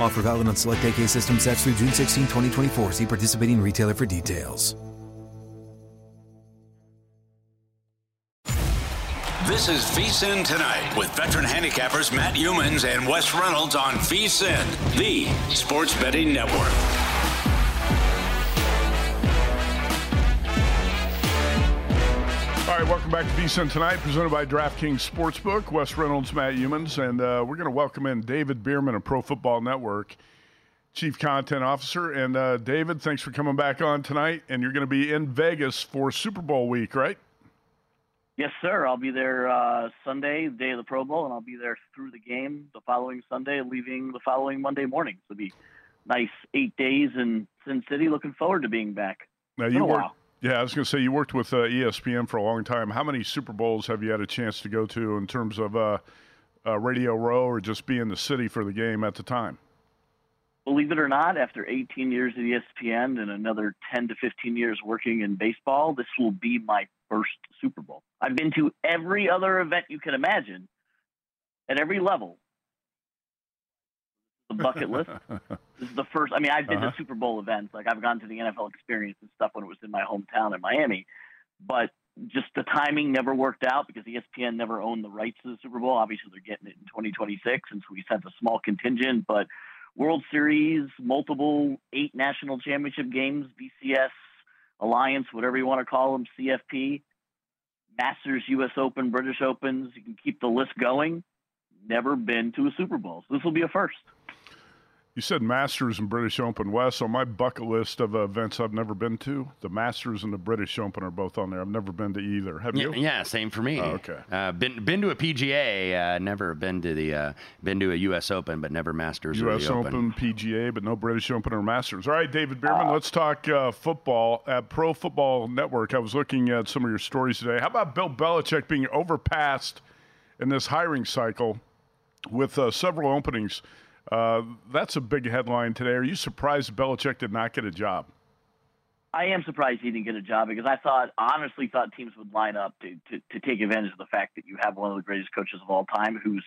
Offer valid on select AK system sets through June 16, 2024. See participating retailer for details. This is VSIN Tonight with veteran handicappers Matt Youmans and Wes Reynolds on VSIN, the sports betting network. Welcome back to VSIN Tonight, presented by DraftKings Sportsbook. Wes Reynolds, Matt Youmans, and uh, we're going to welcome in David Bearman of Pro Football Network, Chief Content Officer. And uh, David, thanks for coming back on tonight. And you're going to be in Vegas for Super Bowl week, right? Yes, sir. I'll be there uh, Sunday, the day of the Pro Bowl, and I'll be there through the game the following Sunday, leaving the following Monday morning. So it'll be nice eight days in Sin City. Looking forward to being back. Now you work, while. Yeah, I was going to say you worked with uh, ESPN for a long time. How many Super Bowls have you had a chance to go to in terms of uh, uh, Radio Row or just be in the city for the game at the time? Believe it or not, after 18 years at ESPN and another 10 to 15 years working in baseball, this will be my first Super Bowl. I've been to every other event you can imagine at every level. The bucket list. This is the first. I mean, I've been Uh-huh. to Super Bowl events. Like I've gone to the NFL experience and stuff when it was in my hometown in Miami, but just the timing never worked out because ESPN never owned the rights to the Super Bowl. Obviously, they're getting it in 2026, and so we sent a small contingent. But World Series, multiple eight national championship games, BCS Alliance, whatever you want to call them, CFP, Masters, U.S. Open, British Opens. You can keep the list going. Never been to a Super Bowl, so this will be a first. You said Masters and British Open Wes. On my bucket list of events I've never been to, the Masters and the British Open are both on there. I've never been to either. Have Yeah, you? yeah, same for me. Oh, okay. Uh, been been to a PGA, uh, never been to the uh, been to a U.S. Open, but never Masters or U.S. the Open, PGA, but no British Open or Masters. All right, David Bearman, let's talk uh, football. At Pro Football Network, I was looking at some of your stories today. How about Bill Belichick being overpassed in this hiring cycle with uh, several openings? Uh, that's a big headline today. Are you surprised Belichick did not get a job? I am surprised he didn't get a job because I thought, honestly, thought teams would line up to, to, to take advantage of the fact that you have one of the greatest coaches of all time who's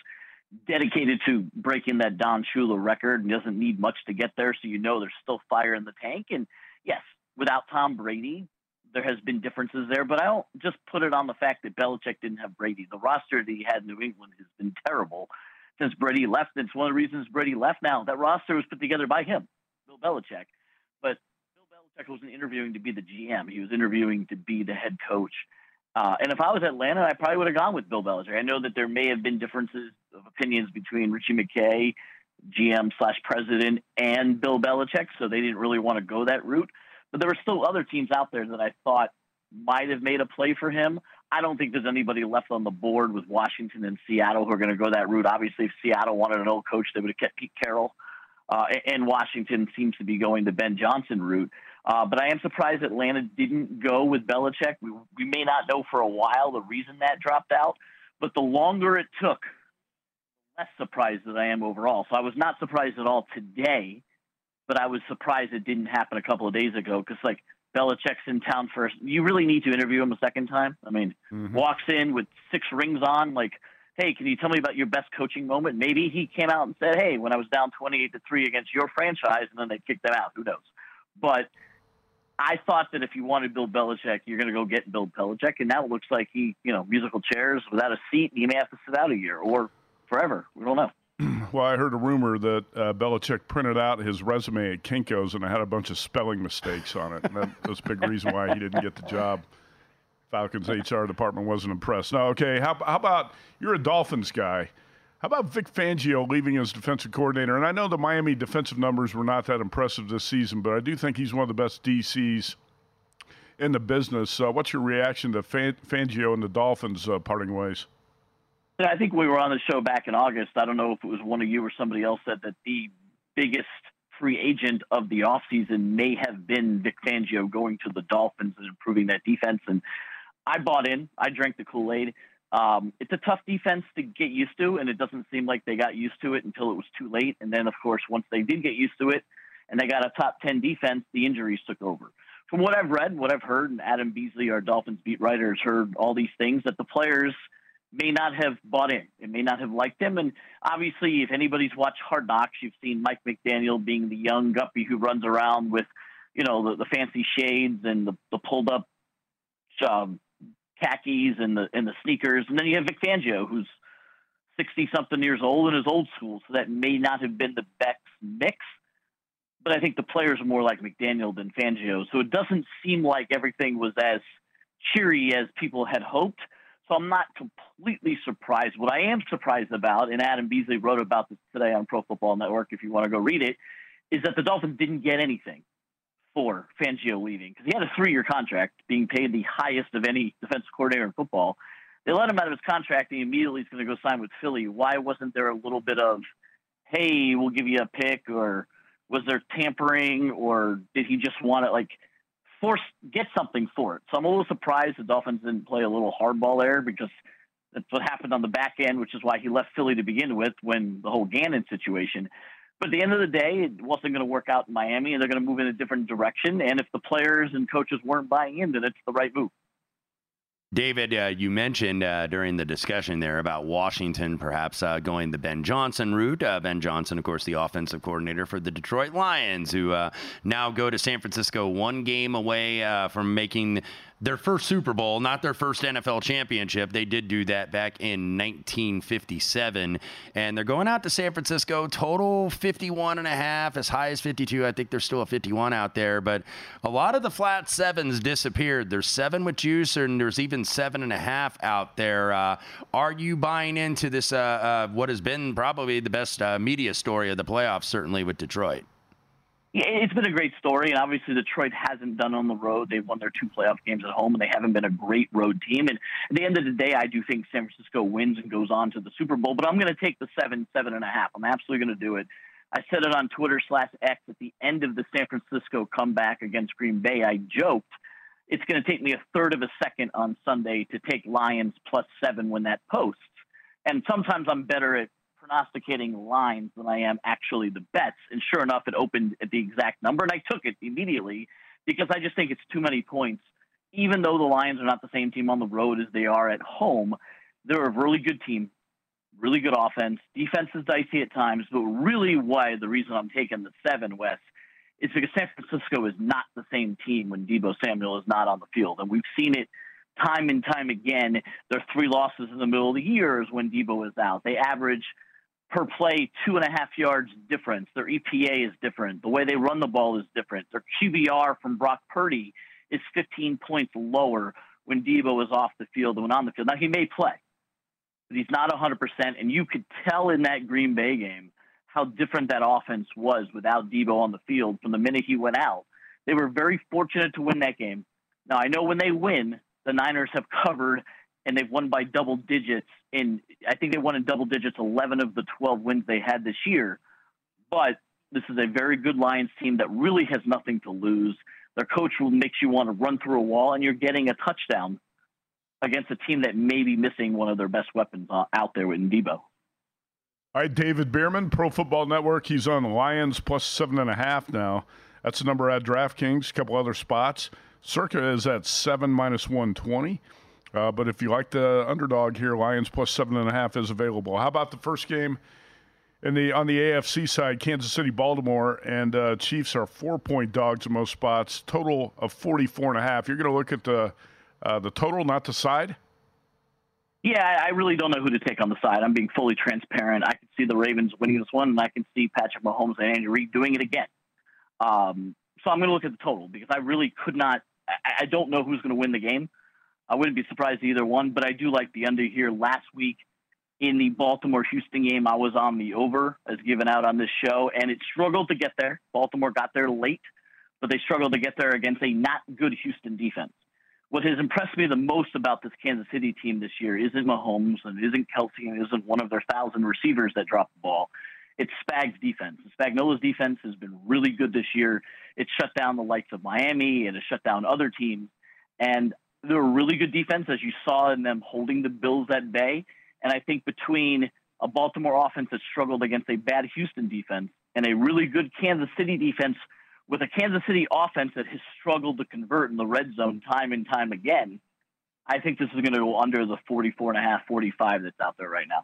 dedicated to breaking that Don Shula record and doesn't need much to get there. So you know there's still fire in the tank. And yes, without Tom Brady, there has been differences there, but I don't just put it on the fact that Belichick didn't have Brady. The roster that he had in New England has been terrible since Brady left. It's one of the reasons Brady left now. That roster was put together by him, Bill Belichick. But Bill Belichick wasn't interviewing to be the GM. He was interviewing to be the head coach. Uh, and if I was Atlanta, I probably would have gone with Bill Belichick. I know that there may have been differences of opinions between Richie McKay, GM slash president, and Bill Belichick, so they didn't really want to go that route. But there were still other teams out there that I thought might have made a play for him. I don't think there's anybody left on the board with Washington and Seattle who are going to go that route. Obviously, if Seattle wanted an old coach, they would have kept Pete Carroll. Uh, and Washington seems to be going the Ben Johnson route. Uh, but I am surprised Atlanta didn't go with Belichick. We, we may not know for a while the reason that dropped out, but the longer it took, less surprised that I am overall. So I was not surprised at all today, but I was surprised it didn't happen a couple of days ago because like Belichick's in town first. You really need to interview him a second time. I mean, mm-hmm. walks in with six rings on, like, hey, can you tell me about your best coaching moment? Maybe he came out and said, hey, when I was down 28 to 3 against your franchise, and then they kicked them out. Who knows? But I thought that if you wanted Bill Belichick, you're going to go get Bill Belichick, and now it looks like he, you know, musical chairs without a seat, and he may have to sit out a year or forever. We don't know. Well, I heard a rumor that uh, Belichick printed out his resume at Kinko's and it had a bunch of spelling mistakes on it. And that was a big reason why he didn't get the job. Falcons HR department wasn't impressed. Now, okay, how, how about you're a Dolphins guy? How about Vic Fangio leaving as defensive coordinator? And I know the Miami defensive numbers were not that impressive this season, but I do think he's one of the best DCs in the business. Uh, what's your reaction to Fangio and the Dolphins uh, parting ways? I think we were on the show back in August. I don't know if it was one of you or somebody else said that the biggest free agent of the offseason may have been Vic Fangio going to the Dolphins and improving that defense. And I bought in. I drank the Kool Aid. Um, it's a tough defense to get used to, and it doesn't seem like they got used to it until it was too late. And then, of course, once they did get used to it and they got a top 10 defense, the injuries took over. From what I've read, what I've heard, and Adam Beasley, our Dolphins beat writer, has heard all these things that the players – may not have bought in. It may not have liked him. And obviously, if anybody's watched Hard Knocks, you've seen Mike McDaniel being the young guppy who runs around with, you know, the, the fancy shades and the, the pulled up um, khakis and the and the sneakers. And then you have Vic Fangio, who's sixty something years old and is old school. So that may not have been the best mix. But I think the players are more like McDaniel than Fangio. So it doesn't seem like everything was as cheery as people had hoped. So I'm not completely surprised. What I am surprised about, and Adam Beasley wrote about this today on Pro Football Network, if you want to go read it, is that the Dolphins didn't get anything for Fangio leaving because he had a three-year contract, being paid the highest of any defensive coordinator in football. They let him out of his contract, and he immediately is going to go sign with Philly. Why wasn't there a little bit of, hey, we'll give you a pick, or was there tampering, or did he just want it like? Force get something for it. So I'm a little surprised the Dolphins didn't play a little hardball there because that's what happened on the back end, which is why he left Philly to begin with when the whole Gannon situation. But at the end of the day, it wasn't going to work out in Miami, and they're going to move in a different direction. And if the players and coaches weren't buying in, then it's the right move. David, uh, you mentioned uh, during the discussion there about Washington perhaps uh, going the Ben Johnson route. Uh, ben Johnson, of course, the offensive coordinator for the Detroit Lions, who uh, now go to San Francisco one game away uh, from making their first Super Bowl, not their first NFL championship. They did do that back in 1957. And they're going out to San Francisco, total 51 and a half, as high as 52. I think there's still a 51 out there, but a lot of the flat sevens disappeared. There's seven with juice, and there's even seven and a half out there. Uh, are you buying into this, uh, uh, what has been probably the best uh, media story of the playoffs, certainly with Detroit? It's been a great story, and obviously Detroit hasn't done on the road. They've won their two playoff games at home, and they haven't been a great road team. And at the end of the day, I do think San Francisco wins and goes on to the Super Bowl. But I'm going to take the seven, seven and a half. I'm absolutely going to do it. I said it on Twitter slash X at the end of the San Francisco comeback against Green Bay. I joked it's going to take me a third of a second on Sunday to take Lions plus seven when that posts. And sometimes I'm better at prognosticating lines than I am actually the bets. And sure enough, it opened at the exact number, and I took it immediately because I just think it's too many points. Even though the Lions are not the same team on the road as they are at home, they're a really good team, really good offense. Defense is dicey at times, but really why the reason I'm taking the seven, Wes, is because San Francisco is not the same team when Deebo Samuel is not on the field. And we've seen it time and time again. Their three losses in the middle of the year is when Deebo is out. They average – per play two and a half yards difference. Their EPA is different. The way they run the ball is different. Their QBR from Brock Purdy is 15 points lower when Deebo is off the field than when on the field. Now, he may play, but he's not 100%. And you could tell in that Green Bay game how different that offense was without Deebo on the field from the minute he went out. They were very fortunate to win that game. Now, I know when they win, the Niners have covered and they've won by double digits. In I think they won in double digits 11 of the 12 wins they had this year. But this is a very good Lions team that really has nothing to lose. Their coach will make you want to run through a wall, and you're getting a touchdown against a team that may be missing one of their best weapons uh, out there with Deebo. All right, David Bearman, Pro Football Network. He's on Lions plus seven and a half now. That's the number at DraftKings. A couple other spots. Circa is at seven minus 120. Uh, but if you like the underdog here, Lions plus seven and a half is available. How about the first game in the on the AFC side? Kansas City, Baltimore, and uh, Chiefs are four point dogs in most spots. Total of 44 and a half. You're going to look at the uh, the total, not the side. Yeah, I really don't know who to take on the side. I'm being fully transparent. I can see the Ravens winning this one, and I can see Patrick Mahomes and Andy Reid doing it again. Um, so I'm going to look at the total because I really could not. I, I don't know who's going to win the game. I wouldn't be surprised either one, but I do like the under here. Last week in the Baltimore Houston game, I was on the over as given out on this show, and it struggled to get there. Baltimore got there late, but they struggled to get there against a not good Houston defense what has impressed me the most about this Kansas City team this year isn't Mahomes and isn't Kelce and isn't one of their thousand receivers that drop the ball. It's Spag's defense. Spagnuolo's defense has been really good this year. It shut down the likes of Miami and it shut down other teams. And they're a really good defense, as you saw in them holding the Bills at bay. And I think between a Baltimore offense that struggled against a bad Houston defense and a really good Kansas City defense – with a Kansas City offense that has struggled to convert in the red zone time and time again, I think this is going to go under the 44 and a half, 45 that's out there right now.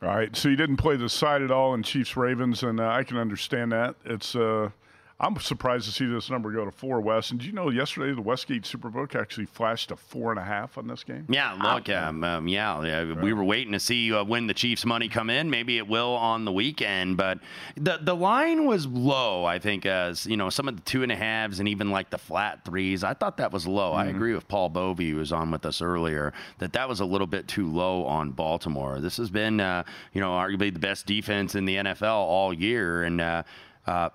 All right, so you didn't play the side at all in Chiefs Ravens, and uh, I can understand that. It's uh, I'm surprised to see this number go to four, Wes. And do you know yesterday the Westgate Superbook actually flashed a four and a half on this game? Yeah, look, um, um, yeah, yeah right. we were waiting to see uh, when the Chiefs' money come in. Maybe it will on the weekend, but the the line was low. I think as you know, some of the two and a halves and even like the flat threes. I thought that was low. Mm-hmm. I agree with Paul Bovi, who was on with us earlier, that that was a little bit too low on Baltimore. This has been, uh, you know, arguably the best defense in the NFL all year, and. Uh, uh,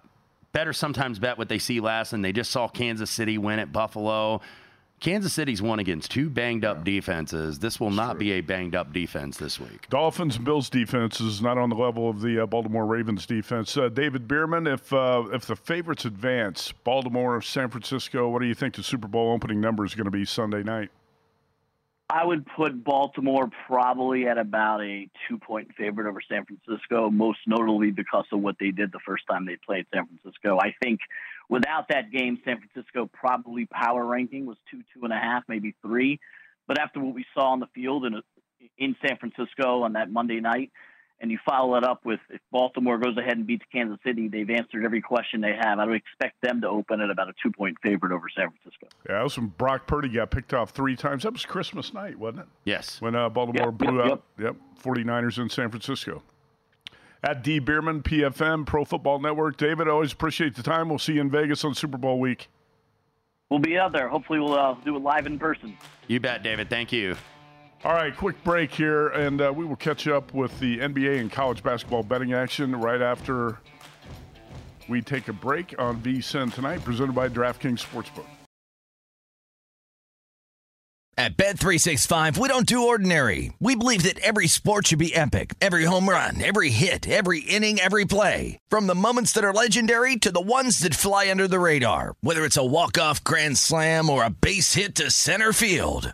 better sometimes bet what they see last, and they just saw Kansas City win at Buffalo. Kansas City's won against two banged up defenses. This will not be a banged up defense this week. Dolphins and Bills defense is not on the level of the uh, Baltimore Ravens defense. Uh, David Bearman, if uh, if the favorites advance, Baltimore, San Francisco, what do you think the Super Bowl opening number is going to be Sunday night? I would put Baltimore probably at about a two point favorite over San Francisco, most notably because of what they did the first time they played San Francisco. I think without that game, San Francisco probably power ranking was two, two and a half, maybe three. But after what we saw on the field in, in San Francisco on that Monday night, and you follow it up with if Baltimore goes ahead and beats Kansas City, they've answered every question they have. I would expect them to open at about a two point favorite over San Francisco. Yeah, that was when Brock Purdy got picked off three times. That was Christmas night, wasn't it? Yes. When uh, Baltimore yep, blew yep, out, yep. yep, 49ers in San Francisco. At D Bearman, PFN, Pro Football Network. David, always appreciate the time. We'll see you in Vegas on Super Bowl week. We'll be out there. Hopefully, we'll uh, do it live in person. You bet, David. Thank you. All right, quick break here, and uh, we will catch up with the NBA and college basketball betting action right after we take a break on VSIN tonight, presented by DraftKings Sportsbook. At Bet365, we don't do ordinary. We believe that every sport should be epic. Every home run, every hit, every inning, every play. From the moments that are legendary to the ones that fly under the radar. Whether it's a walk-off grand slam or a base hit to center field.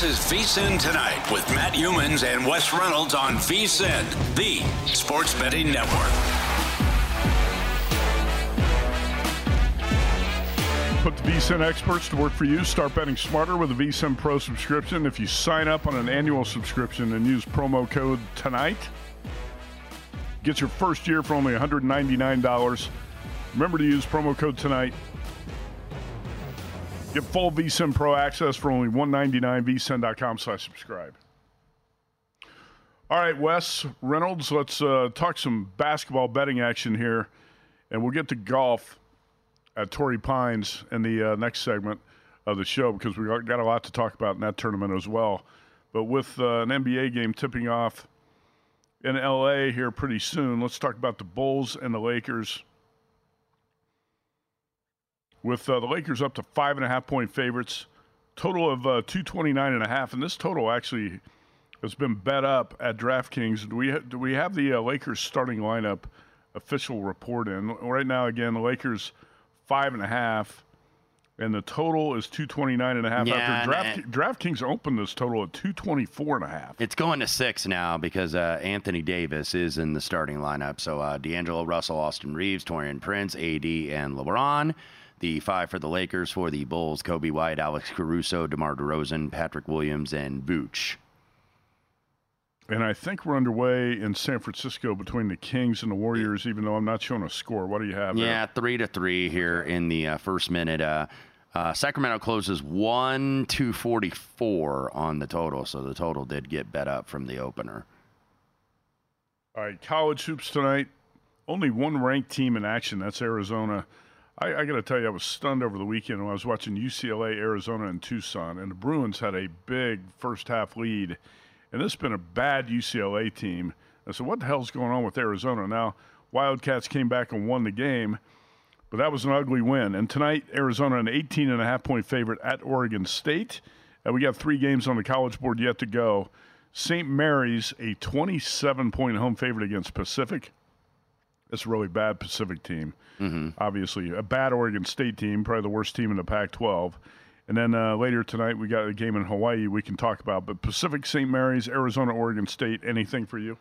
This is VSIN Tonight with Matt Youmans and Wes Reynolds on VSIN, the sports betting network. Put the VSIN experts to work for you. Start betting smarter with a VSIN Pro subscription. If you sign up on an annual subscription and use promo code TONIGHT, get your first year for only $199. Remember to use promo code TONIGHT Get full VSIN Pro access for only $199, vsin.com slash subscribe. All right, Wes Reynolds, let's uh, talk some basketball betting action here, and we'll get to golf at Torrey Pines in the uh, next segment of the show because we've got a lot to talk about in that tournament as well. But with uh, an NBA game tipping off in LA here pretty soon, let's talk about the Bulls and the Lakers with uh, the Lakers up to five and a half point favorites, total of uh, 229 and a half. And this total actually has been bet up at DraftKings. Do we, ha- do we have the uh, Lakers starting lineup official report in? Right now, again, the Lakers five and a half. And the total is 229 and a half. Yeah, After Draft, and- DraftKings opened this total at 224 and a half. It's going to six now because uh, Anthony Davis is in the starting lineup. So uh, D'Angelo Russell, Austin Reaves, Taurean Prince, AD, and LeBron. The five for the Lakers for the Bulls: Coby White, Alex Caruso, DeMar DeRozan, Patrick Williams, and Vooch. And I think we're underway in San Francisco between the Kings and the Warriors, even though I'm not showing a score. What do you have there? Yeah, three to three here in the uh, first minute. Uh, uh, Sacramento closes one to forty four on the total, so the total did get bet up from the opener. All right, college hoops tonight. Only one ranked team in action. That's Arizona. I, I got to tell you, I was stunned over the weekend when I was watching UCLA, Arizona, and Tucson, and the Bruins had a big first half lead, and this has been a bad UCLA team. I said, "What the hell's going on with Arizona?" Now, Wildcats came back and won the game, but that was an ugly win. And tonight, Arizona an 18 and a half point favorite at Oregon State. And we got three games on the college board yet to go. St. Mary's a 27 point home favorite against Pacific. That's a really bad Pacific team. Mm-hmm. Obviously, a bad Oregon State team, probably the worst team in the Pac-12. And then uh, later tonight, we got a game in Hawaii we can talk about. But Pacific, St. Mary's, Arizona, Oregon State. Anything for you?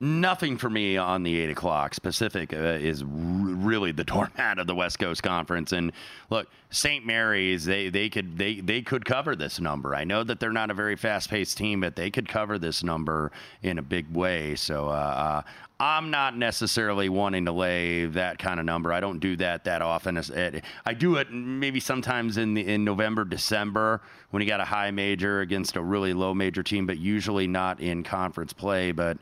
Nothing for me on the eight o'clock. Pacific uh, is r- really the doormat of the West Coast Conference. And look, St. Mary's, they they could they they could cover this number. I know that they're not a very fast paced team, but they could cover this number in a big way. So uh, uh, I'm not necessarily wanting to lay that kind of number. I don't do that that often. I do it maybe sometimes in the in November, December when you got a high major against a really low major team, but usually not in conference play. But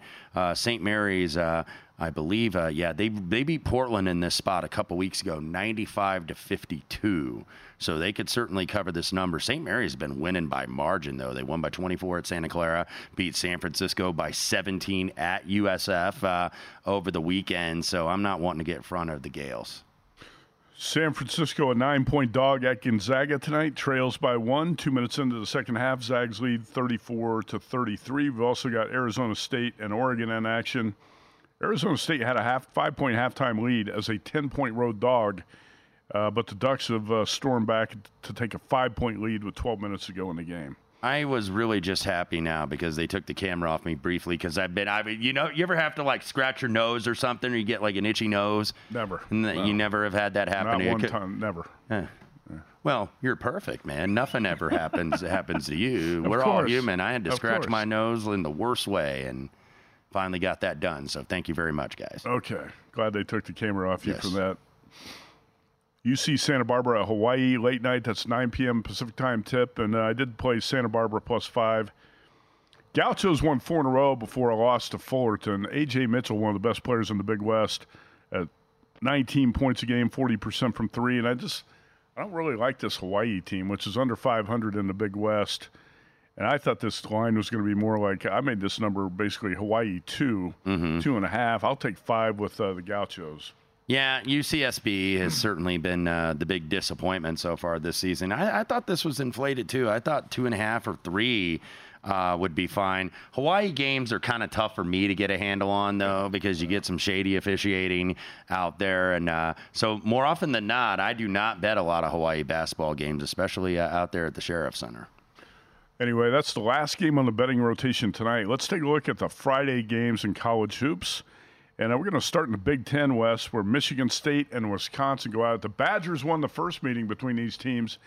St. Mary's, uh, I believe, uh, yeah, they they beat Portland in this spot a couple weeks ago, 95 to 52. So they could certainly cover this number. St. Mary's been winning by margin, though. They won by 24 at Santa Clara, beat San Francisco by 17 at USF uh, over the weekend. So I'm not wanting to get in front of the Gaels. San Francisco, a nine point dog at Gonzaga tonight, trails by one. Two minutes into the second half, Zags lead 34 to 33. We've also got Arizona State and Oregon in action. Arizona State had a half five point halftime lead as a 10 point road dog, uh, but the Ducks have uh, stormed back to take a five point lead with 12 minutes to go in the game. I was really just happy now because they took the camera off me briefly because I've been, I mean, you know, you ever have to like scratch your nose or something or you get like an itchy nose? Never. And that you never have had that happen Not one Could- time, never. Eh. Well, you're perfect, man. Nothing ever happens happens to you. Of We're all human. I had to Of scratch course. my nose in the worst way and finally got that done. So thank you very much, guys. Okay. Glad they took the camera off you Yes. for that. UC Santa Barbara, Hawaii, late night. That's 9 p.m. Pacific time tip. And uh, I did play Santa Barbara plus five. Gauchos won four in a row before a loss to Fullerton. A.J. Mitchell, one of the best players in the Big West, at 19 points a game, 40% from three. And I just, I don't really like this Hawaii team, which is under 500 in the Big West. And I thought this line was going to be more like I made this number basically Hawaii 2 two and a half. I'll take five with uh, the Gauchos. Yeah, UCSB has certainly been uh, the big disappointment so far this season. I, I thought this was inflated too. I thought two and a half or three uh, would be fine. Hawaii games are kind of tough for me to get a handle on though because you get some shady officiating out there, and uh, so more often than not, I do not bet a lot of Hawaii basketball games, especially uh, out there at the Sheriff Center. Anyway, that's the last game on the betting rotation tonight. Let's take a look at the Friday games in college hoops. And uh, we're going to start in the Big Ten West, where Michigan State and Wisconsin go out. The Badgers won the first meeting between these teams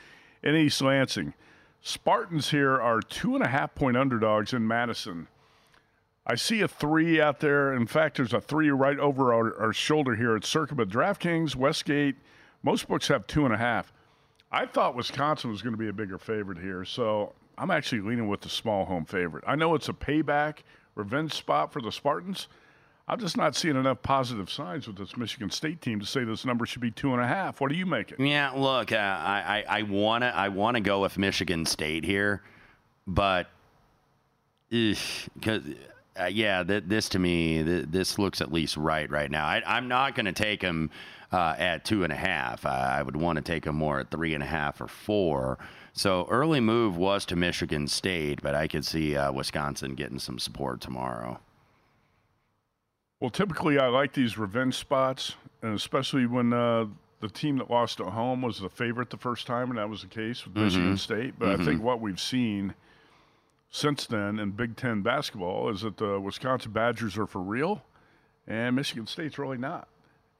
in East Lansing. Spartans here are two and a half point underdogs in Madison. I see a three out there. In fact, there's a three right over our, our shoulder here at Circa, but DraftKings, Westgate, most books have two and a half. I thought Wisconsin was going to be a bigger favorite here, so I'm actually leaning with the small home favorite. I know it's a payback, revenge spot for the Spartans. I'm just not seeing enough positive signs with this Michigan State team to say this number should be two and a half. What do you make it? Yeah, look, uh, I I want to I want to go with Michigan State here, but because uh, yeah, th- this to me th- this looks at least right right now. I, am not going to take them uh, at two and a half. I would want to take them more at three and a half or four. So early move was to Michigan State, but I could see uh, Wisconsin getting some support tomorrow. Well, typically I like these revenge spots, and especially when uh, the team that lost at home was the favorite the first time, and that was the case with mm-hmm. Michigan State. But mm-hmm. I think what we've seen since then in Big Ten basketball is that the Wisconsin Badgers are for real, and Michigan State's really not.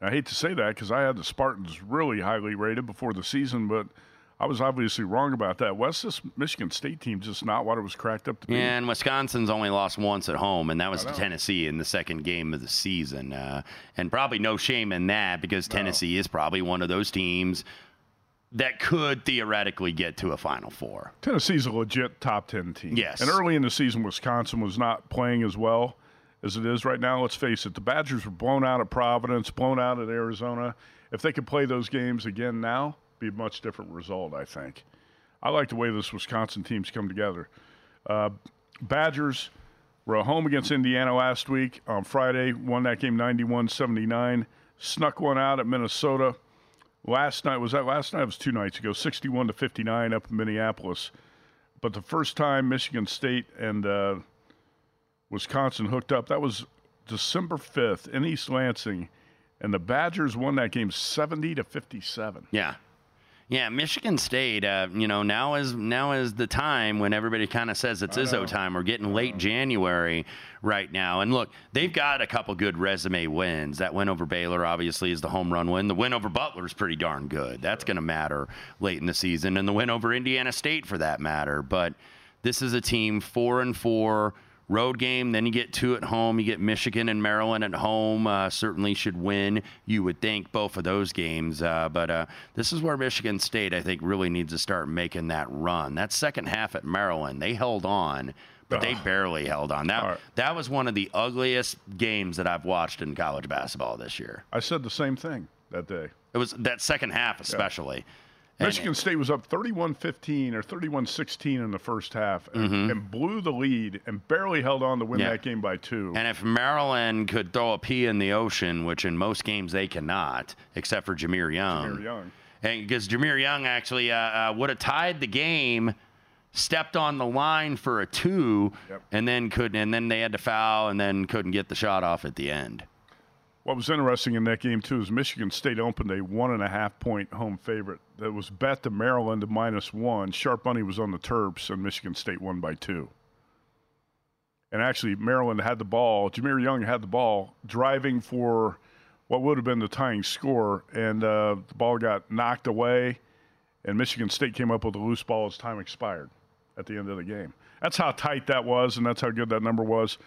I hate to say that because I had the Spartans really highly rated before the season, but – I was obviously wrong about that. Wes this Michigan State team just not what it was cracked up to be. Yeah, and Wisconsin's only lost once at home, and that was to Tennessee in the second game of the season. Uh, and probably no shame in that because Tennessee no. is probably one of those teams that could theoretically get to a Final Four. Tennessee's a legit top 10 team. Yes. And early in the season, Wisconsin was not playing as well as it is right now. Let's face it, the Badgers were blown out at Providence, blown out at Arizona. If they could play those games again now – be a much different result, I think. I like the way this Wisconsin team's come together. Uh, Badgers were at home against Indiana last week on Friday, won that game 91 79, snuck one out at Minnesota. Last night, was that last night? It was two nights ago, 61 to 59 up in Minneapolis. But the first time Michigan State and uh, Wisconsin hooked up, that was December 5th in East Lansing, and the Badgers won that game 70 to 57. Yeah. Yeah, Michigan State. Uh, you know, now is now is the time when everybody kind of says it's Izzo time. We're getting late January right now, and look, they've got a couple good resume wins. That win over Baylor, obviously, is the home run win. The win over Butler is pretty darn good. That's going to matter late in the season, and the win over Indiana State, for that matter. But this is a team four and four road game. Then you get two at home. You get Michigan and Maryland at home. Uh, certainly should win. You would think both of those games. Uh, but uh, this is where Michigan State, I think, really needs to start making that run. That second half at Maryland, they held on. But they barely held on. That right. that was one of the ugliest games that I've watched in college basketball this year. I said the same thing that day. It was that second half especially. Yeah. Michigan State was up 31-15 or 31-16 in the first half and, mm-hmm. and, blew the lead and barely held on to win yeah. that game by two. And if Maryland could throw a pea in the ocean, which in most games they cannot, except for Jahmir Young. Jahmir Young. And because Jahmir Young actually uh, uh, would have tied the game, stepped on the line for a two, yep. and then couldn't, and then they had to foul, and then couldn't get the shot off at the end. What was interesting in that game too is Michigan State opened a one and a half point home favorite that was bet to Maryland minus one. Sharp money was on the Terps, and Michigan State won by two. And actually, Maryland had the ball. Jahmir Young had the ball, driving for what would have been the tying score, and uh, the ball got knocked away, and Michigan State came up with a loose ball as time expired at the end of the game. That's how tight that was, and that's how good that number was.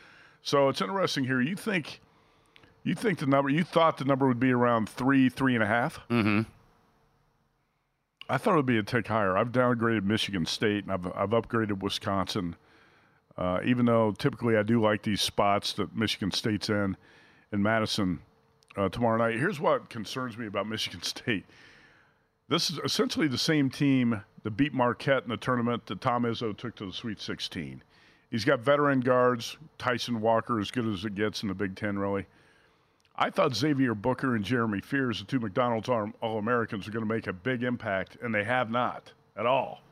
So it's interesting here. You think – you think the number? You thought the number would be around three, three and a half? Mm-hmm. I thought it would be a tick higher. I've downgraded Michigan State and I've I've upgraded Wisconsin. Uh, even though typically I do like these spots that Michigan State's in in Madison uh, tomorrow night. Here's what concerns me about Michigan State. This is essentially the same team that beat Marquette in the tournament that Tom Izzo took to the Sweet 16. He's got veteran guards. Tyson Walker, as good as it gets in the Big Ten, really. I thought Xavier Booker and Jeremy Fears, the two McDonald's All Americans, were going to make a big impact, and they have not at all.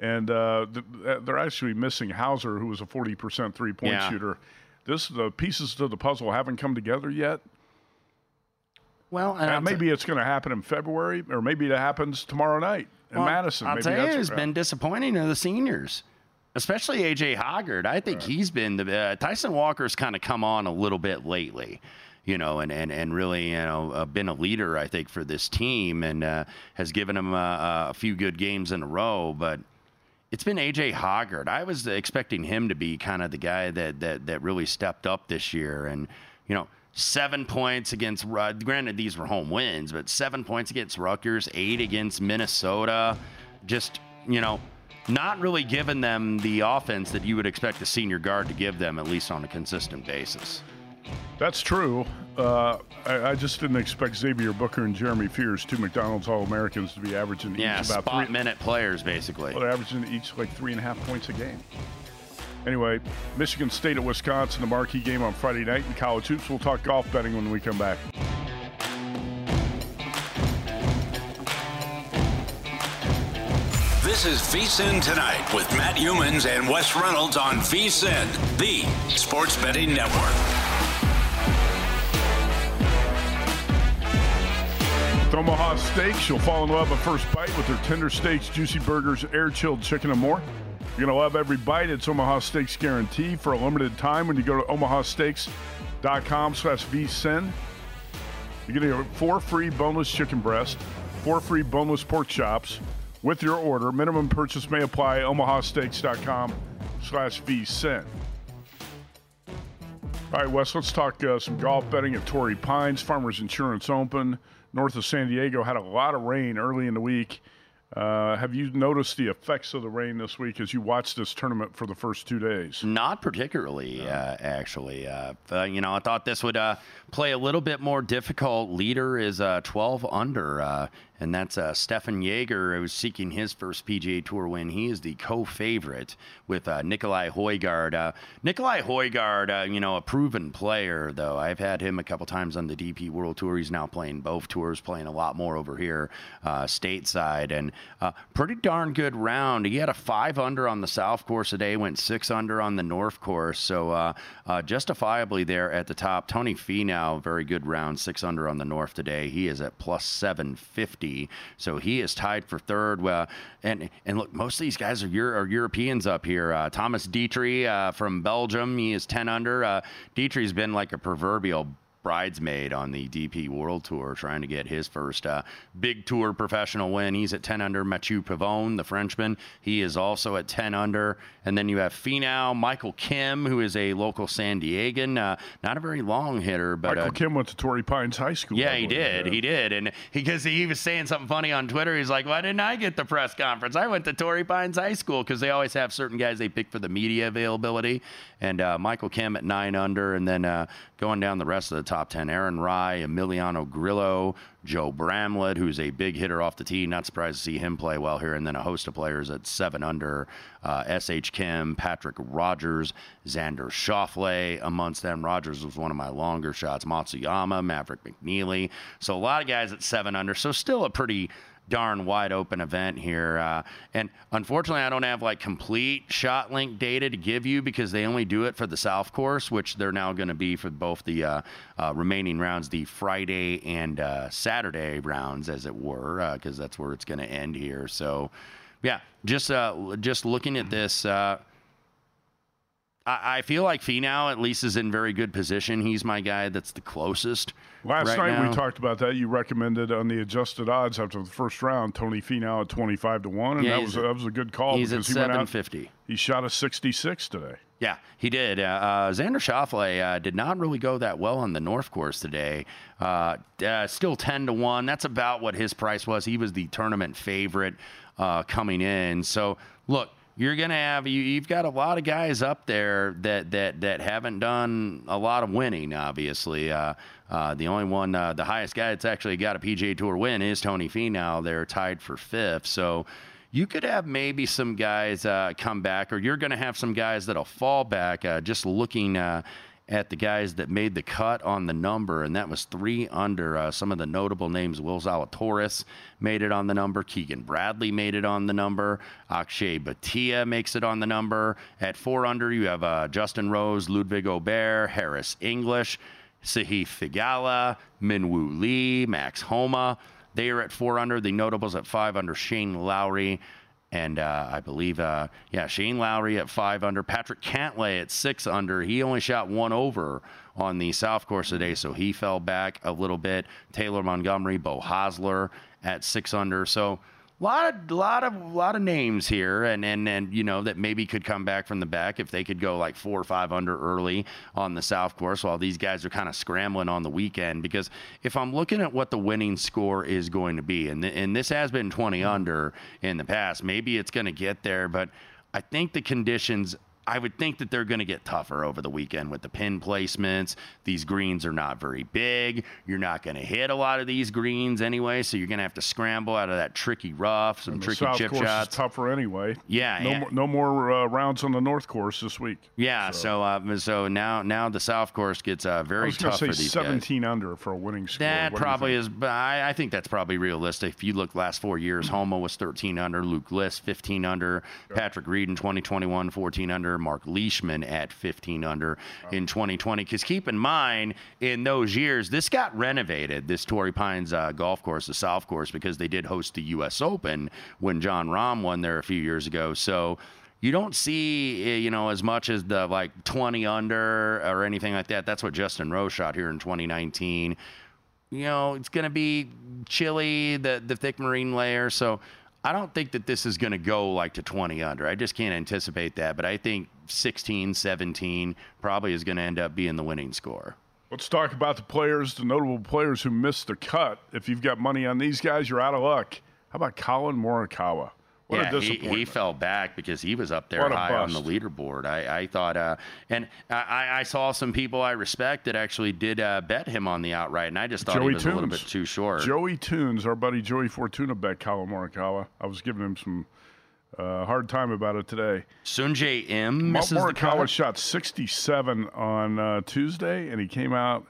And uh, they're actually missing Hauser, who was a 40% three point yeah. shooter. This the pieces to the puzzle haven't come together yet. Well, and and maybe t- it's going to happen in February, or maybe it happens tomorrow night in well, Madison. I'll maybe tell you, it's been disappointing to the seniors. especially AJ Hoggard. I think right. he's been the uh, Tyson Walker's kind of come on a little bit lately. You know, and, and, and really, you know, uh, been a leader, I think, for this team and uh, has given them uh, a few good games in a row. But it's been AJ Hoggard. I was expecting him to be kind of the guy that, that, that really stepped up this year. And, you know, seven points against, uh, granted, these were home wins, but seven points against Rutgers, eight against Minnesota. Just, you know, not really giving them the offense that you would expect a senior guard to give them, at least on a consistent basis. That's true. Uh, I, I, just didn't expect Xavier Booker and Jeremy Fears, two McDonald's All Americans, to be averaging yeah, each about spot three minute players, basically. Well, averaging each like three and a half points a game. Anyway, Michigan State at Wisconsin, the marquee game on Friday night in college hoops. We'll talk golf betting when we come back. This is VSIN Tonight with Matt Youmans and Wes Reynolds on VSIN, the sports betting network. With Omaha Steaks, you'll fall in love at first bite with their tender steaks, juicy burgers, air chilled chicken, and more. You're going to love every bite. It's Omaha Steaks guarantee for a limited time when you go to omahasteaks.com slash vsin. You're getting four free boneless chicken breasts, four free boneless pork chops with your order. Minimum purchase may apply. omahasteaks.com slash vsin. All right, Wes, let's talk uh, some golf betting at Torrey Pines. Farmers Insurance Open north of San Diego had a lot of rain early in the week. Uh, have you noticed the effects of the rain this week as you watched this tournament for the first two days? Not particularly, no. uh, actually. Uh, uh you know, I thought this would uh, play a little bit more difficult. Leader is uh, 12 under and that's uh, Stephan Jaeger, who's seeking his first PGA Tour win. He is the co-favorite with uh, Nicolai Højgaard. Uh, Nicolai Højgaard, uh, you know, a proven player, though. I've had him a couple times on the DP World Tour. He's now playing both tours, playing a lot more over here uh, stateside, and uh, pretty darn good round. He had a five under on the South course today, went six under on the North course, so justifiably there at the top. Tony Finau, very good round, six under on the North today. He is at plus 750. So he is tied for third. Well, and and look, most of these guys are, Euro, are Europeans up here. Uh, Thomas Detry uh, from Belgium, he is 10 under. Uh, Detry's been like a proverbial bridesmaid on the DP World Tour, trying to get his first uh, big tour professional win. He's at 10 under. Mathieu Pavon, the Frenchman, he is also at 10 under. And then you have Finau, Michael Kim, who is a local San Diegan, uh, not a very long hitter, but Michael uh, Kim went to Torrey Pines High School. Yeah, he did. Yeah. He did, and because he, he was saying something funny on Twitter, he's like, "Why didn't I get the press conference? I went to Torrey Pines High School because they always have certain guys they pick for the media availability." And uh, Michael Kim at nine under, and then uh, going down the rest of the top ten, Aaron Rai, Emiliano Grillo, Joe Bramlett, who's a big hitter off the tee. Not surprised to see him play well here. And then a host of players at seven under uh, S.H. Kim, Patrick Rodgers, Xander Schauffele amongst them. Rodgers was one of my longer shots. Matsuyama, Maverick McNealy. So a lot of guys at seven under. So still a pretty darn wide open event here. Uh, and unfortunately, I don't have like complete shot link data to give you because they only do it for the South course, which they're now going to be for both the uh, uh, remaining rounds, the Friday and uh, Saturday rounds, as it were, because uh, that's where it's going to end here. So, yeah, just uh, just looking at this. I, feel like Finau at least is in very good position. He's my guy that's the closest. Last right night now. we talked about that. You recommended on the adjusted odds after the first round, Tony Finau at twenty five to one, and yeah, that was a, that was a good call. He's because at seven fifty. He shot a sixty six today. Yeah, he did. Uh, uh, Xander Schauffele uh, did not really go that well on the North Course today. Uh, uh, still ten to one. That's about what his price was. He was the tournament favorite uh, coming in. So look you're to have you, have got a lot of guys up there that that that haven't done a lot of winning. Obviously, uh, uh, the only one, uh, the highest guy that's actually got a PGA Tour win is Tony Finau. They're tied for fifth, so you could have maybe some guys uh, come back, or you're to have some guys that'll fall back. Uh, just looking uh, at the guys that made the cut on the number, and that was three under. Uh, some of the notable names: Will Zalatoris made it on the number, Keegan Bradley made it on the number, Akshay Bhatia makes it on the number. At four under, you have uh, Justin Rose, Ludwig Åberg, Harris English, Sahith Theegala, Minwoo Lee, Max Homa. They are at four under. The notables at five under Shane Lowry. And uh, I believe, uh, yeah, Shane Lowry at five under, Patrick Cantlay at six under. He only shot one over on the South course today, so he fell back a little bit. Taylor Montgomery, Beau Hosler at six under. So lot of lot of lot of names here and and and you know that maybe could come back from the back if they could go like four or five under early on the south course while these guys are kind of scrambling on the weekend. Because if i'm looking at what the winning score is going to be and th- and this has been 20 mm-hmm. under in the past maybe it's going to get there but i think the conditions I would think that they're going to get tougher over the weekend with the pin placements. These greens are not very big. You're not going to hit a lot of these greens anyway, so you're going to have to scramble out of that tricky rough, some And the tricky South chip course shots. is tougher anyway. Yeah, No, and- more, no more uh, rounds on the North course this week. Yeah, so uh, so now now the South course gets uh, I very was tough to for say these guys. 17 under for a winning score. That What probably is, but I, I think that's probably realistic. If you look last four years, Homa was 13 under, Luke List 15 under, Patrick Reed in 2021 14 under, Mark Leishman at 15 under in 2020. Because keep in mind, in those years, this got renovated. This Torrey Pines uh, golf course, the South course, because they did host the U.S. Open when Jon Rahm won there a few years ago. So you don't see eh, you know as much as the like 20 under or anything like that that's what justin rose shot here in 2019 you know it's going to be chilly the the thick marine layer so i don't think that this is going to go like to 20 under i just can't anticipate that but i think 16 17 probably is going to end up being the winning score Let's talk about the players, the notable players who missed the cut. If you've got money on these guys, you're out of luck. How about Collin Morikawa? What yeah, he, he fell back because he was up there high on the leaderboard. I, I thought, uh, and I, I saw some people I respect that actually did uh, bet him on the outright, and I just thought Joey he was a little bit too short. Joey Toons, our buddy Joey Fortuna bet Collin Morikawa. I was giving him some uh, hard time about it today. Sungjae Im misses Morikawa shot 67 on uh, Tuesday, and he came out.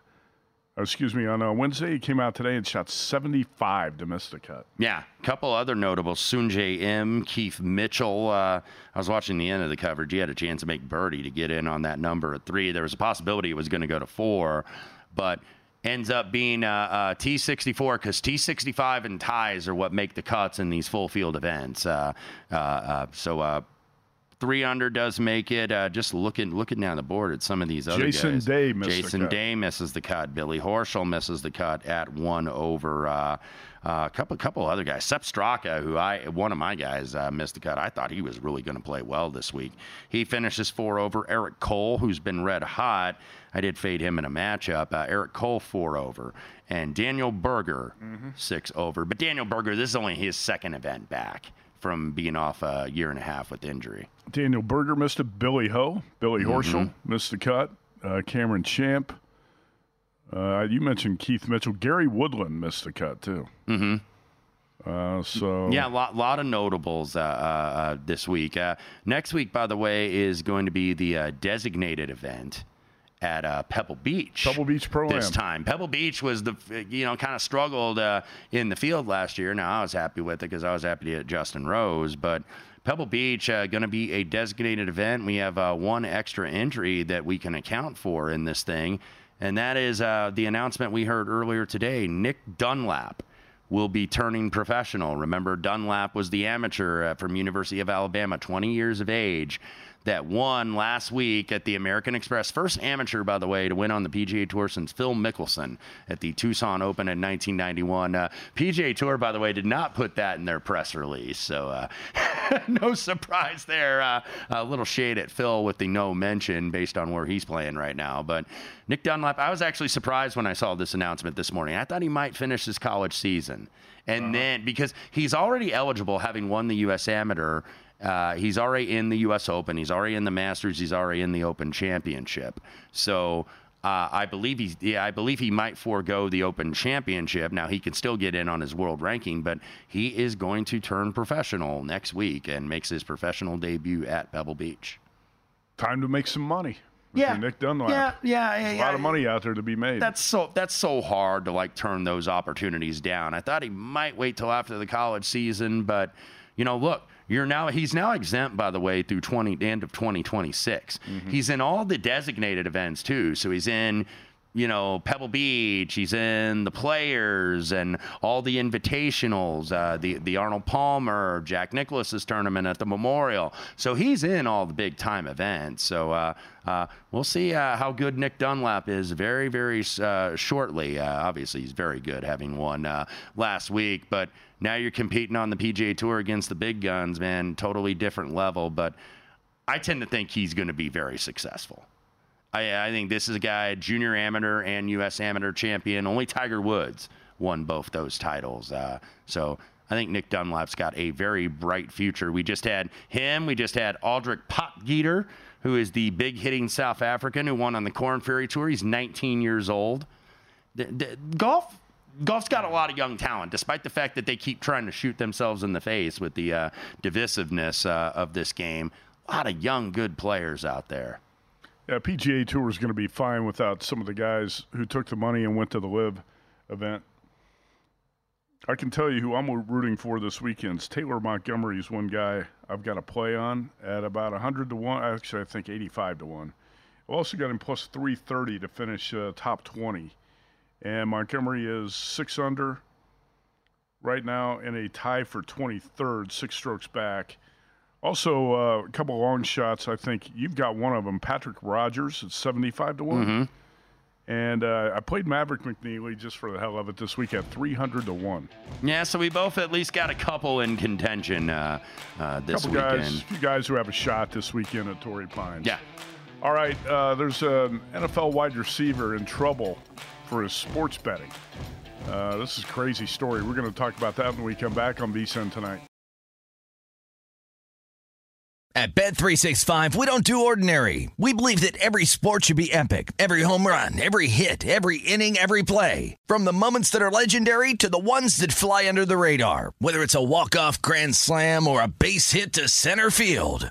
Excuse me, on uh, Wednesday he came out today and shot 75 to miss the cut. Yeah, a couple other notable: Sungjae Im, Keith Mitchell. Uh, I was watching the end of the coverage. He had a chance to make birdie to get in on that number at three. There was a possibility it was going to go to four, but ends up being uh, T64 because T65 and ties are what make the cuts in these full field events. Uh, uh, uh, so. Three under does make it. Uh, just looking looking down the board at some of these other Jason guys. Day Jason. Day misses the cut. Billy Horschel misses the cut at one over. Uh, uh, a couple couple other guys. Sepp Straka, who I one of my guys uh, missed the cut. I thought he was really going to play well this week. He finishes four over. Eric Cole, who's been red hot. I did fade him in a matchup. Uh, Eric Cole four over, and Daniel Berger six over. But Daniel Berger, this is only his second event back from being off a year and a half with injury. Daniel Berger missed it. Billy Ho, Billy Horschel missed the cut. Uh, Cameron Champ. Uh, you mentioned Keith Mitchell. Gary Woodland missed the cut too. Mm-hmm. Uh, so Yeah, a lot, lot of notables uh, uh, uh, this week. Uh, next week, by the way, is going to be the uh, designated event at uh, Pebble Beach. Pebble Beach Pro this time. Pebble Beach was the you know kind of struggled uh, in the field last year. Now I was happy with it because I was happy to get Justin Rose, but. Pebble Beach uh, going to be a designated event. We have uh, one extra entry that we can account for in this thing, and that is uh, the announcement we heard earlier today. Nick Dunlap will be turning professional. Remember, Dunlap was the amateur uh, from University of Alabama, 20 years of age, that won last week at the American Express. First amateur, by the way, to win on the PGA Tour since Phil Mickelson at the Tucson Open in 1991. Uh, PGA Tour, by the way, did not put that in their press release, so uh, no surprise there. Uh, a little shade at Phil with the no mention based on where he's playing right now. But Nick Dunlap, I was actually surprised when I saw this announcement this morning. I thought he might finish his college season. And then, because he's already eligible, having won the U.S. Amateur, uh, he's already in the U.S. Open, he's already in the Masters, he's already in the Open Championship. So uh, I believe he's, yeah, I believe he might forego the Open Championship. Now he can still get in on his world ranking, but he is going to turn professional next week and makes his professional debut at Pebble Beach. time to make some money. Yeah. Nick Dunlap. Yeah, yeah, yeah, There's a lot of money out there to be made. That's so that's so hard to like turn those opportunities down. I thought he might wait till after the college season, but you know, look, you're now he's now exempt by the way through 20 end of 2026. Mm-hmm. He's in all the designated events too. So he's in you know, Pebble Beach. He's in the Players and all the invitationals, uh, the the Arnold Palmer, Jack Nicklaus's tournament at the Memorial. So he's in all the big time events. So uh, uh, we'll see uh, how good Nick Dunlap is very, very uh, shortly. Uh, obviously, he's very good, having won last week. But now you're competing on the PGA Tour against the big guns, man. Totally different level. But I tend to think he's going to be very successful. I, I think this is a guy, junior amateur and U.S. amateur champion. Only Tiger Woods won both those titles. Uh, so I think Nick Dunlap's got a very bright future. We just had him. We just had Aldrich Potgieter, who is the big hitting South African who won on the Korn Ferry Tour. He's 19 years old. The, the, golf golf's got a lot of young talent, despite the fact that they keep trying to shoot themselves in the face with the uh, divisiveness uh, of this game. A lot of young, good players out there. Yeah, PGA Tour is going to be fine without some of the guys who took the money and went to the LIV event. I can tell you who I'm rooting for this weekend. Taylor Montgomery is one guy I've got to play on at about 100 to 1. Actually, I think 85 to 1. I've also got him plus 330 to finish uh, top 20. And Montgomery is six under right now in a tie for 23rd, six strokes back. Also, uh, a couple long shots. I think you've got one of them. Patrick Rodgers at seventy-five to one. Mm-hmm. And uh, I played Maverick McNealy just for the hell of it this week at 300 to 1. Yeah, so we both at least got a couple in contention uh, uh, this couple weekend. Guys, a few guys who have a shot this weekend at Torrey Pines. Yeah. All right, uh, there's an NFL wide receiver in trouble for his sports betting. Uh, this is crazy story. We're going to talk about that when we come back on VSIN tonight. At Bet365, we don't do ordinary. We believe that every sport should be epic. Every home run, every hit, every inning, every play. From the moments that are legendary to the ones that fly under the radar. Whether it's a walk-off grand slam or a base hit to center field.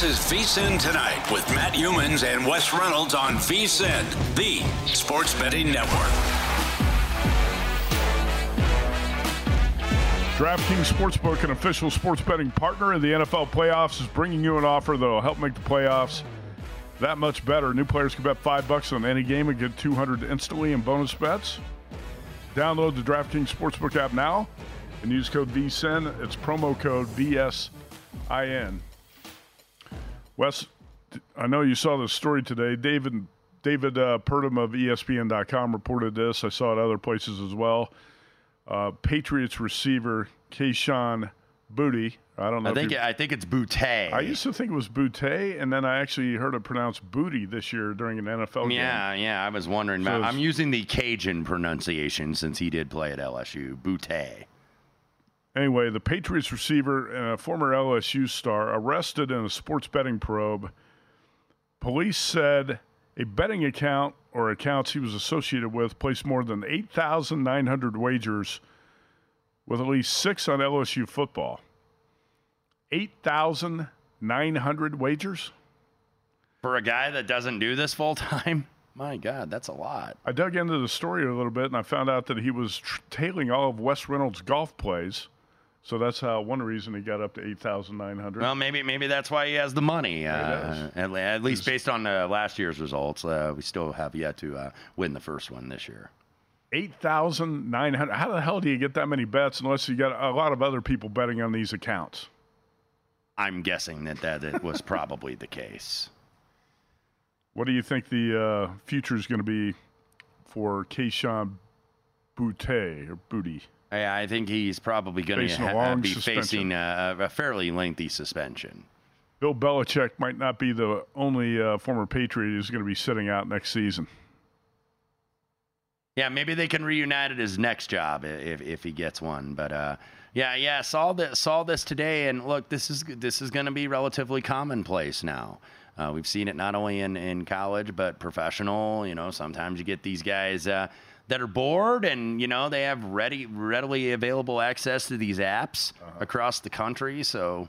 This is VSIN Tonight with Matt Youmans and Wes Reynolds on VSIN, the sports betting network. DraftKings Sportsbook, an official sports betting partner in the NFL playoffs, is bringing you an offer that will help make the playoffs that much better. New players can bet five bucks on any game and get 200 instantly in bonus bets. Download the DraftKings Sportsbook app now and use code VSIN. It's promo code VSIN. Wes, I know you saw this story today. David David uh, Purdum of ESPN.com reported this. I saw it other places as well. Uh, Patriots receiver Kayshon Booty. I don't know. I think I think it's Boutte. I used to think it was Boutte, and then I actually heard it pronounced Booty this year during an NFL game. Yeah, yeah. I was wondering. So I'm using the Cajun pronunciation since he did play at LSU. Boutte. Anyway, the Patriots receiver and a former LSU star arrested in a sports betting probe. Police said a betting account or accounts he was associated with placed more than 8,900 wagers with at least six on LSU football. 8,900 wagers? For a guy that doesn't do this full time, my God, that's a lot. I dug into the story a little bit and I found out that he was tailing all of Wes Reynolds' golf plays So that's how one reason he got up to eight thousand nine hundred. Well, maybe maybe that's why he has the money. Uh, at, at, least based on uh, last year's results, uh, we still have yet to uh, win the first one this year. Eight thousand nine hundred. How the hell do you get that many bets unless you got a lot of other people betting on these accounts? I'm guessing that that it was probably the case. What do you think the uh, future is going to be for Kayshon Boutte or Booty? I, I think he's probably going to ha- be suspension. facing a, a fairly lengthy suspension. Bill Belichick might not be the only uh, former Patriot who's going to be sitting out next season. Yeah, maybe they can reunite at his next job if if he gets one. But uh, yeah, yeah, saw this saw this today, and look, this is this is going to be relatively commonplace now. Uh, we've seen it not only in, in college but professional. You know, sometimes you get these guys uh, that are bored, and you know they have ready readily available access to these apps across the country. So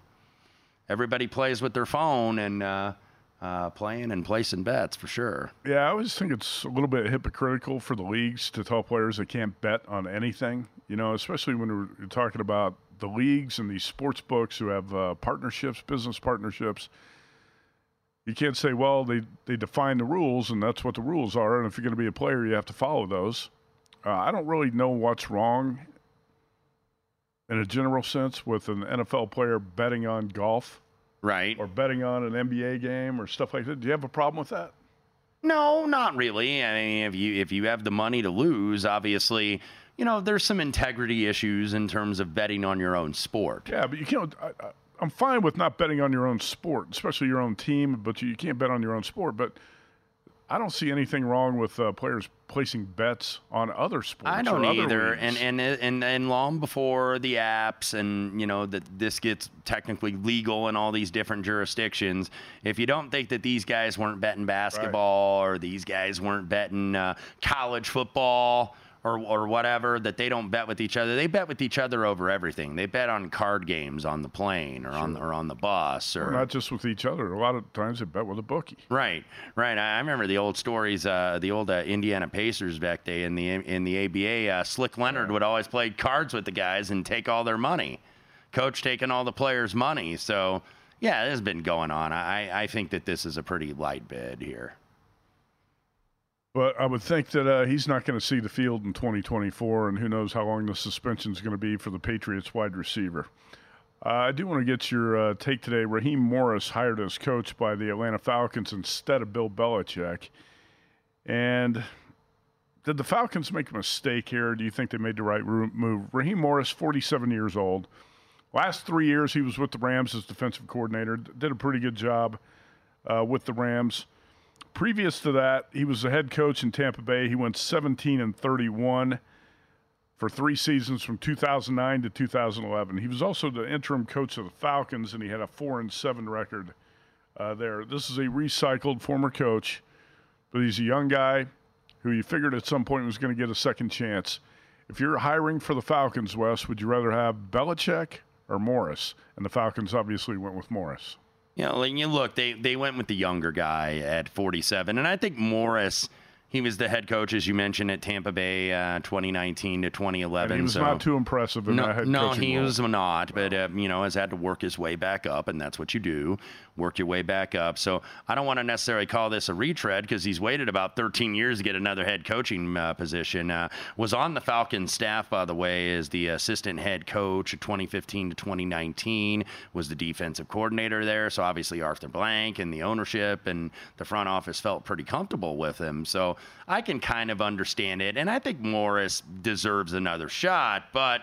everybody plays with their phone and uh, uh, playing and placing bets for sure. Yeah, I always think it's a little bit hypocritical for the leagues to tell players they can't bet on anything. You know, especially when we're we're talking about the leagues and these sports books who have uh, partnerships, business partnerships. You can't say, well, they, they define the rules and that's what the rules are. And if you're going to be a player, you have to follow those. Uh, I don't really know what's wrong in a general sense with an NFL player betting on golf. Right. Or betting on an NBA game or stuff like that. Do you have a problem with that? No, not really. I mean, if you if you have the money to lose, obviously, you know, there's some integrity issues in terms of betting on your own sport. Yeah, but you can't. I, I, I'm fine with not betting on your own sport, especially your own team. But you, you can't bet on your own sport. But I don't see anything wrong with uh, players placing bets on other sports. I don't either. And, and and and long before the apps and you know that this gets technically legal in all these different jurisdictions, if you don't think that these guys weren't betting basketball or these guys weren't betting uh, college football or or whatever, that they don't bet with each other. They bet with each other over everything. They bet on card games on the plane or on or on the bus or Or not just with each other. A lot of times they bet with a bookie. Right, right. I I remember the old stories, uh, the old uh, Indiana Pacers back day in the in the ABA. Uh, Slick Leonard would always play cards with the guys and take all their money. Coach taking all the players' money. So yeah, this has been going on. I I think that this is a pretty light bid here. But I would think that uh, he's not going to see the field in 2024, and who knows how long the suspension is going to be for the Patriots wide receiver. Uh, I do want to get your uh, take today. Raheem Morris hired as coach by the Atlanta Falcons instead of Bill Belichick. And did the Falcons make a mistake here? Do you think they made the right move? Raheem Morris, 47 years old. Last three years, he was with the Rams as defensive coordinator. Did a pretty good job uh, with the Rams. Previous to that, he was the head coach in Tampa Bay. He went 17 and 31 for three seasons from 2009 to 2011. He was also the interim coach of the Falcons, and he had a four and seven record uh, there. This is a recycled former coach, but he's a young guy who you figured at some point was going to get a second chance. If you're hiring for the Falcons, Wes, would you rather have Belichick or Morris? And the Falcons obviously went with Morris. You know, like you look, they they went with the younger guy at 47, and I think Morris. He was the head coach, as you mentioned, at Tampa Bay, uh, 2019 to 2011. And he was so- not too impressive in no, that head no, he role. was not, but uh, you know has had to work his way back up, and that's what you do, work your way back up. So I don't want to necessarily call this a retread because he's waited about 13 years to get another head coaching uh, position. Uh, was on the Falcons staff, by the way, as the assistant head coach of 2015 to 2019. Was the defensive coordinator there, so obviously Arthur Blank and the ownership and the front office felt pretty comfortable with him. So I can kind of understand it, and I think Morris deserves another shot, but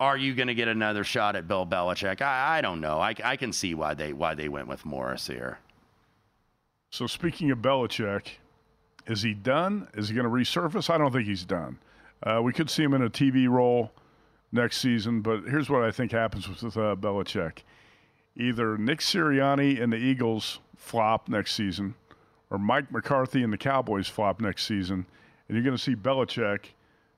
are you going to get another shot at Bill Belichick? I, I don't know. I, I can see why they why they went with Morris here. So speaking of Belichick, is he done? Is he going to resurface? I don't think he's done. Uh, we could see him in a TV role next season, but here's what I think happens with uh, Belichick: either Nick Sirianni and the Eagles flop next season, or Mike McCarthy and the Cowboys flop next season, and you're going to see Belichick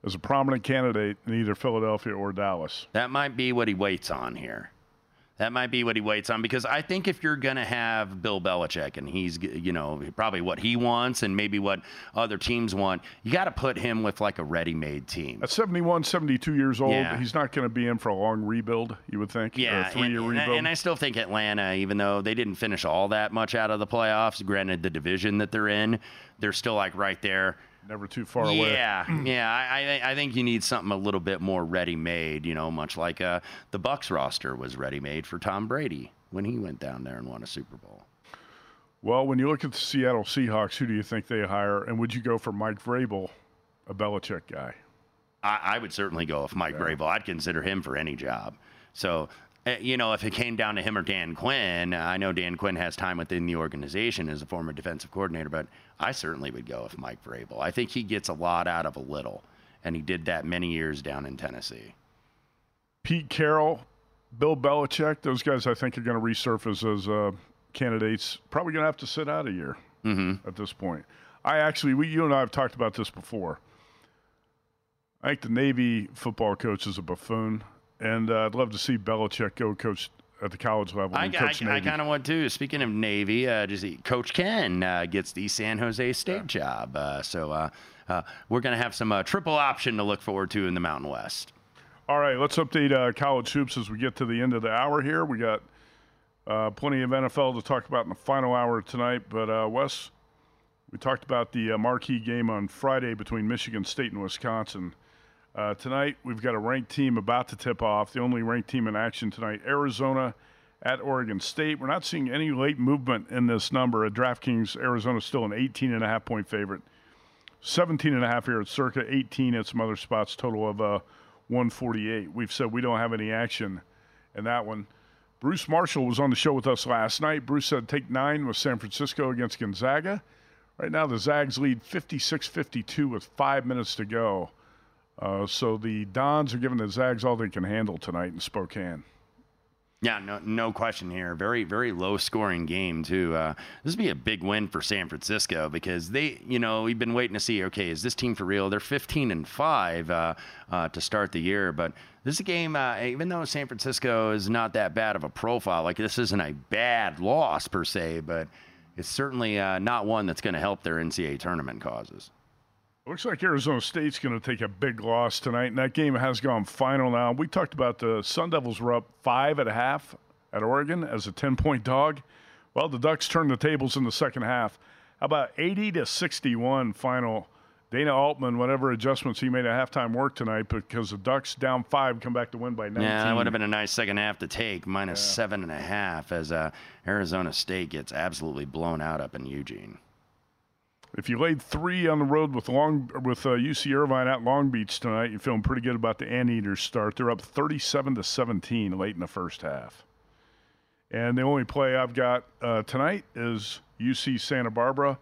as a prominent candidate in either Philadelphia or Dallas. That might be what he waits on here. That might be what he waits on because I think if you're going to have Bill Belichick and he's, you know, probably what he wants and maybe what other teams want, you got to put him with like a ready made team. At 71, 72 years old, Yeah. he's not going to be in for a long rebuild, you would think. Yeah, three year and, and I- rebuild. and I still think Atlanta, even though they didn't finish all that much out of the playoffs, granted the division that they're in, they're still like right there. Never too far away. Yeah, yeah. I, I I think you need something a little bit more ready made. You know, much like uh, the Bucks roster was ready made for Tom Brady when he went down there and won a Super Bowl. Well, when you look at the Seattle Seahawks, who do you think they hire? And would you go for Mike Vrabel, a Belichick guy? I, I would certainly go with Mike Vrabel. I'd consider him for any job. So, uh, you know, if it came down to him or Dan Quinn, I know Dan Quinn has time within the organization as a former defensive coordinator, but I certainly would go with Mike Vrabel. I think he gets a lot out of a little, and he did that many years down in Tennessee. Pete Carroll, Bill Belichick, those guys I think are going to resurface as uh, candidates. Probably going to have to sit out a year Mm-hmm. at this point. I actually, we, you and I have talked about this before. I think the Navy football coach is a buffoon, and uh, I'd love to see Belichick go coach at the college level. I, I, I kind of want to. Speaking of Navy, uh, just Coach Ken uh, gets the San Jose State job. Uh, so uh, uh, we're going to have some uh, triple option to look forward to in the Mountain West. All right, let's update uh, college hoops as we get to the end of the hour here. We got uh, plenty of NFL to talk about in the final hour tonight. But, uh, Wes, we talked about the uh, marquee game on Friday between Michigan State and Wisconsin. Uh, tonight, we've got a ranked team about to tip off, the only ranked team in action tonight Arizona at Oregon State. We're not seeing any late movement in this number. At DraftKings, Arizona's still an 18 and a half point favorite. 17 and a half here at circa 18 at some other spots total of uh, 148 we've said we don't have any action in that one bruce marshall was on the show with us last night bruce said take nine with san francisco against gonzaga right now the zags lead 56-52 with five minutes to go uh, so the dons are giving the zags all they can handle tonight in spokane Yeah, no, no question here. Very, very low scoring game too. Uh, this would be a big win for San Francisco because they, you know, we've been waiting to see. Okay, is this team for real? They're 15 and five uh, uh, to start the year, but this is a game. Uh, even though San Francisco is not that bad of a profile, like this isn't a bad loss per se, but it's certainly uh, not one that's going to help their NCAA tournament causes. Looks like Arizona State's going to take a big loss tonight, and that game has gone final now. We talked about the Sun Devils were up five at a half at Oregon as a 10 point dog. Well, the Ducks turned the tables in the second half. How about 80 to 61 final? Dana Altman, whatever adjustments he made at halftime work tonight because the Ducks down five come back to win by 19. Yeah, that would have been a nice second half to take, minus seven and a half, as uh, Arizona State gets absolutely blown out up in Eugene. If you laid three on the road with Long with uh, UC Irvine at Long Beach tonight, you're feeling pretty good about the Anteaters start. They're up 37 to 17 late in the first half. And the only play I've got uh, tonight is UC Santa Barbara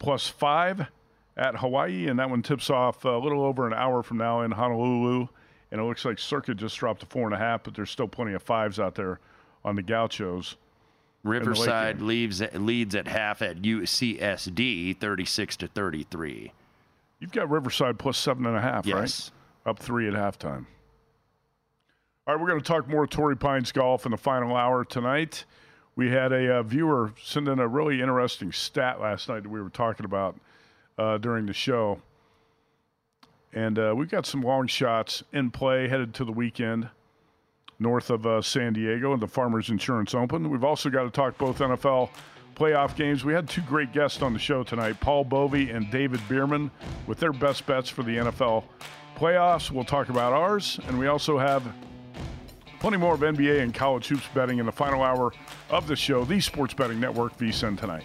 plus five at Hawaii, and that one tips off a little over an hour from now in Honolulu. And it looks like Circa just dropped to four and a half, but there's still plenty of fives out there on the Gauchos. In the late Riverside leaves leads at half at UCSD, 36 to 33. You've got Riverside plus seven and a half, Yes. right? Up three at halftime. All right, we're going to talk more Torrey Pines golf in the final hour tonight. We had a uh, viewer send in a really interesting stat last night that we were talking about uh, during the show. And uh, we've got some long shots in play headed to the weekend north of uh, San Diego and the Farmers Insurance Open. We've also got to talk both NFL playoff games. We had two great guests on the show tonight Paul Bovi and David Bearman with their best bets for the NFL playoffs. We'll talk about ours, and we also have plenty more of NBA and college hoops betting in the final hour of the show, the Sports Betting Network, VSIN tonight.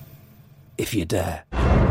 if you dare.